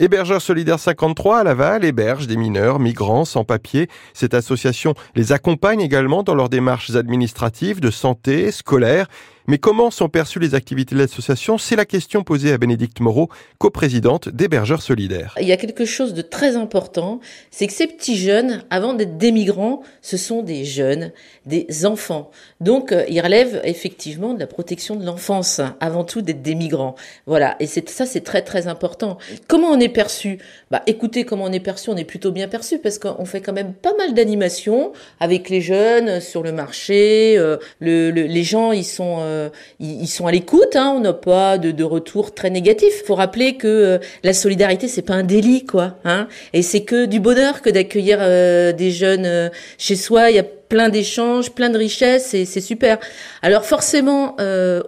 Hébergeurs solidaires 53 à Laval héberge des mineurs, migrants, sans papier. Cette association les accompagne également dans leurs démarches administratives, de santé, scolaires. Mais comment sont perçues les activités de l'association? C'est la question posée à Bénédicte Moreau, coprésidente d'Hébergeurs Solidaires. Il y a quelque chose de très important, c'est que ces petits jeunes, avant d'être des migrants, ce sont des jeunes, des enfants. Donc, euh, ils relèvent effectivement de la protection de l'enfance, avant tout d'être des migrants. Voilà, et ça, c'est très très important. Comment on est perçu? Bah, écoutez, comment on est perçu On est plutôt bien perçu parce qu'on fait quand même pas mal d'animations avec les jeunes sur le marché. Euh, le, les gens, ils sont euh, euh, ils, sont à l'écoute. Hein, on n'a pas de, retour très négatif. Faut rappeler que euh, la solidarité c'est pas un délit quoi. Hein, et c'est que du bonheur que d'accueillir euh, des jeunes chez soi. Il y a plein d'échanges, plein de richesses et c'est super. Alors forcément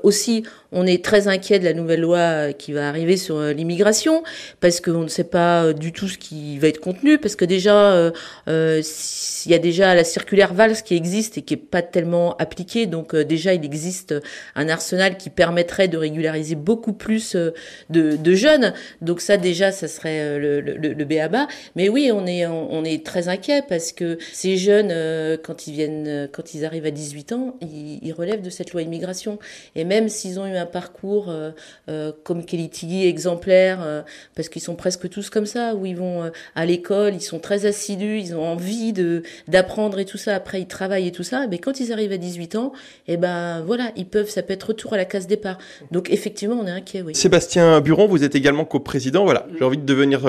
aussi on est très inquiet de la nouvelle loi qui va arriver sur euh, l'immigration parce qu'on ne sait pas euh, du tout ce qui va être contenu parce que déjà euh, il y a déjà la circulaire Valls qui existe et qui est pas tellement appliquée. Donc déjà il existe un arsenal qui permettrait de régulariser beaucoup plus de, jeunes. Donc ça déjà ça serait le, le, le béaba. Mais oui on est on, est très inquiet parce que ces jeunes quand ils viennent quand ils arrivent à 18 ans ils, ils relèvent de cette loi immigration. Et même s'ils ont eu un parcours euh, euh, comme Kelly exemplaire, euh, parce qu'ils sont presque tous comme ça, où ils vont à l'école, ils sont très assidus, ils ont envie de d'apprendre et tout ça. Après, ils travaillent et tout ça. Mais quand ils arrivent à 18 ans, et eh ben voilà, ils peuvent, ça peut être retour à la case départ. Donc effectivement, on est inquiet. Oui. Sébastien Buron, vous êtes également coprésident. Voilà, j'ai envie de devenir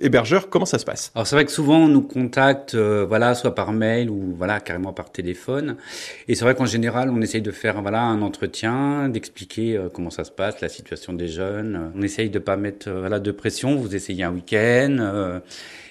hébergeur. Comment ça se passe? Alors c'est vrai que souvent on nous contacte, voilà, soit par mail ou voilà carrément par téléphone. Et c'est vrai qu'en général, on essaye de faire voilà un entretien, d'expliquer euh, comment ça se passe, la situation des jeunes. On essaye de pas mettre euh, voilà, de pression. Vous essayez un week-end. Euh,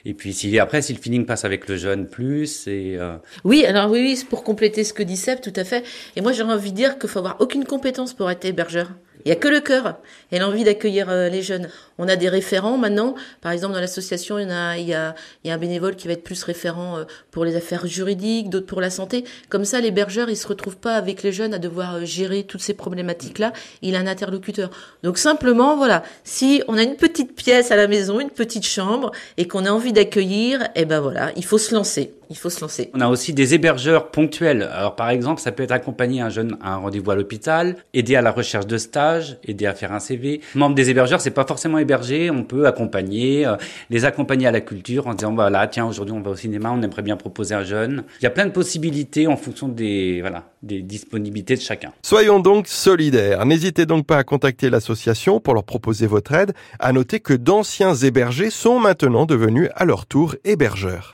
et puis si après, si le feeling passe avec le jeune plus, et oui, alors oui, oui, pour compléter ce que dit Seb, tout à fait. Et moi, j'aurais envie de dire qu'il faut avoir aucune compétence pour être hébergeur. Il n'y a que le cœur et l'envie d'accueillir euh, les jeunes. On a des référents maintenant. Par exemple, dans l'association, il y, a, il, il y a un bénévole qui va être plus référent euh, pour les affaires juridiques, d'autres pour la santé. Comme ça, l'hébergeur, il se retrouve pas avec les jeunes à devoir euh, gérer toutes ces problématiques-là. Il a un interlocuteur. Donc simplement, voilà, si on a une petite pièce à la maison, une petite chambre, et qu'on a envie d'accueillir, eh ben voilà, il faut se lancer. Il faut se lancer. On a aussi des hébergeurs ponctuels. Alors par exemple, ça peut être accompagner un jeune à un rendez-vous à l'hôpital, aider à la recherche de stage aider à faire un CV. Membre des hébergeurs, c'est pas forcément héberger, on peut accompagner, euh, les accompagner à la culture en disant voilà, tiens, aujourd'hui on va au cinéma, on aimerait bien proposer un jeune. Il y a plein de possibilités en fonction des voilà, des disponibilités de chacun. Soyons donc solidaires. N'hésitez donc pas à contacter l'association pour leur proposer votre aide. À noter que d'anciens hébergés sont maintenant devenus à leur tour hébergeurs.